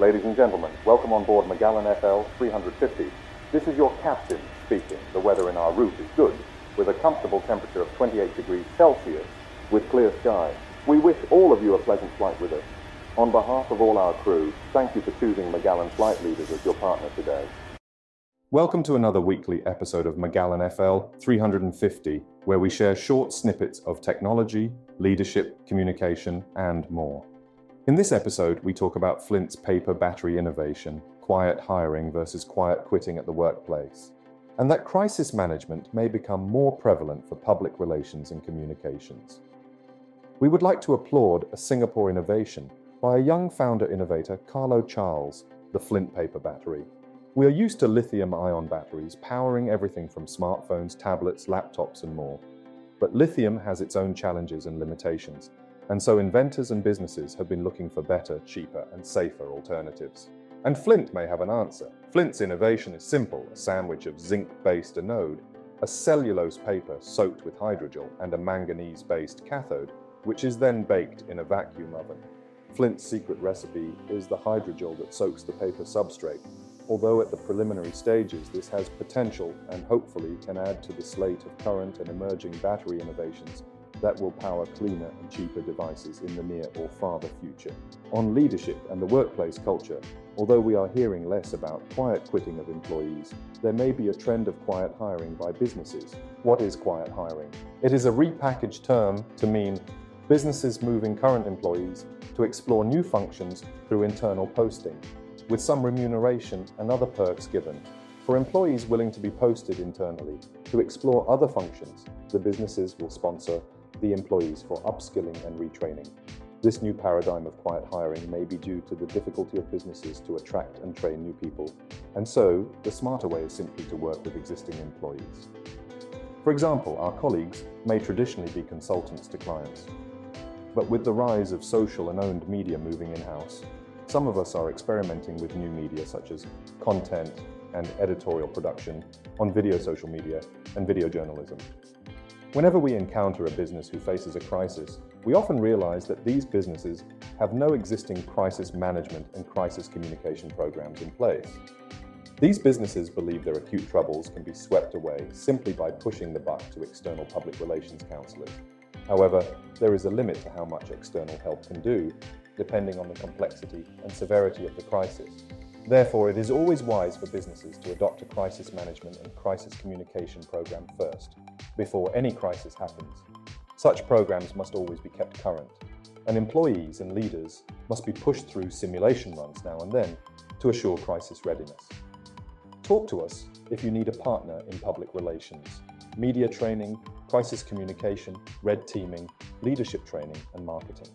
Ladies and gentlemen, welcome on board McGallen FL 350. This is your captain speaking. The weather in our route is good, with a comfortable temperature of 28 degrees Celsius, with clear skies. We wish all of you a pleasant flight with us. On behalf of all our crew, thank you for choosing McGallen Flight Leaders as your partner today. Welcome to another weekly episode of McGallen FL 350, where we share short snippets of technology, leadership, communication, and more. In this episode, we talk about Flint's paper battery innovation, quiet hiring versus quiet quitting at the workplace, and that crisis management may become more prevalent for public relations and communications. We would like to applaud a Singapore innovation by a young founder innovator, Carlo Charles, the Flint paper battery we are used to lithium ion batteries powering everything from smartphones, tablets, laptops, and more. But lithium has its own challenges and limitations, and so inventors and businesses have been looking for better, cheaper, and safer alternatives. And Flint may have an answer. Flint's innovation is simple a sandwich of zinc based anode, a cellulose paper soaked with hydrogel, and a manganese based cathode, which is then baked in a vacuum oven. Flint's secret recipe is the hydrogel that soaks the paper substrate although at the preliminary stages this has potential and hopefully can add to the slate of current and emerging battery innovations that will power cleaner and cheaper devices in the near or farther future. On leadership and the workplace culture, although we are hearing less about quiet quitting of employees, there may be a trend of quiet hiring by businesses. What is quiet hiring? It is a repackaged term to mean businesses moving current employees to explore new functions through internal posting with some remuneration and other perks given. For employees willing to be posted internally to explore other functions, the businesses will sponsor the employees for upskilling and retraining. This new paradigm of quiet hiring may be due to the difficulty of businesses to attract and train new people, and so the smarter way is simply to work with existing employees. For example, our colleagues may traditionally be consultants to clients, but with the rise of social and owned media moving in-house, some of us are experimenting with new media such as content and editorial production on video social media and video journalism. Whenever we encounter a business who faces a crisis, we often realize that these businesses have no existing crisis management and crisis communication programs in place. These businesses believe their acute troubles can be swept away simply by pushing the buck to external public relations counselors. However, there is a limit to how much external help can do, depending on the complexity and severity of the crisis. Therefore, it is always wise for businesses to adopt a crisis management and crisis communication program first, before any crisis happens. Such programs must always be kept current, and employees and leaders must be pushed through simulation runs now and then to assure crisis readiness. Talk to us if you need a partner in public relations, media training, crisis communication, red teaming, leadership training, and marketing.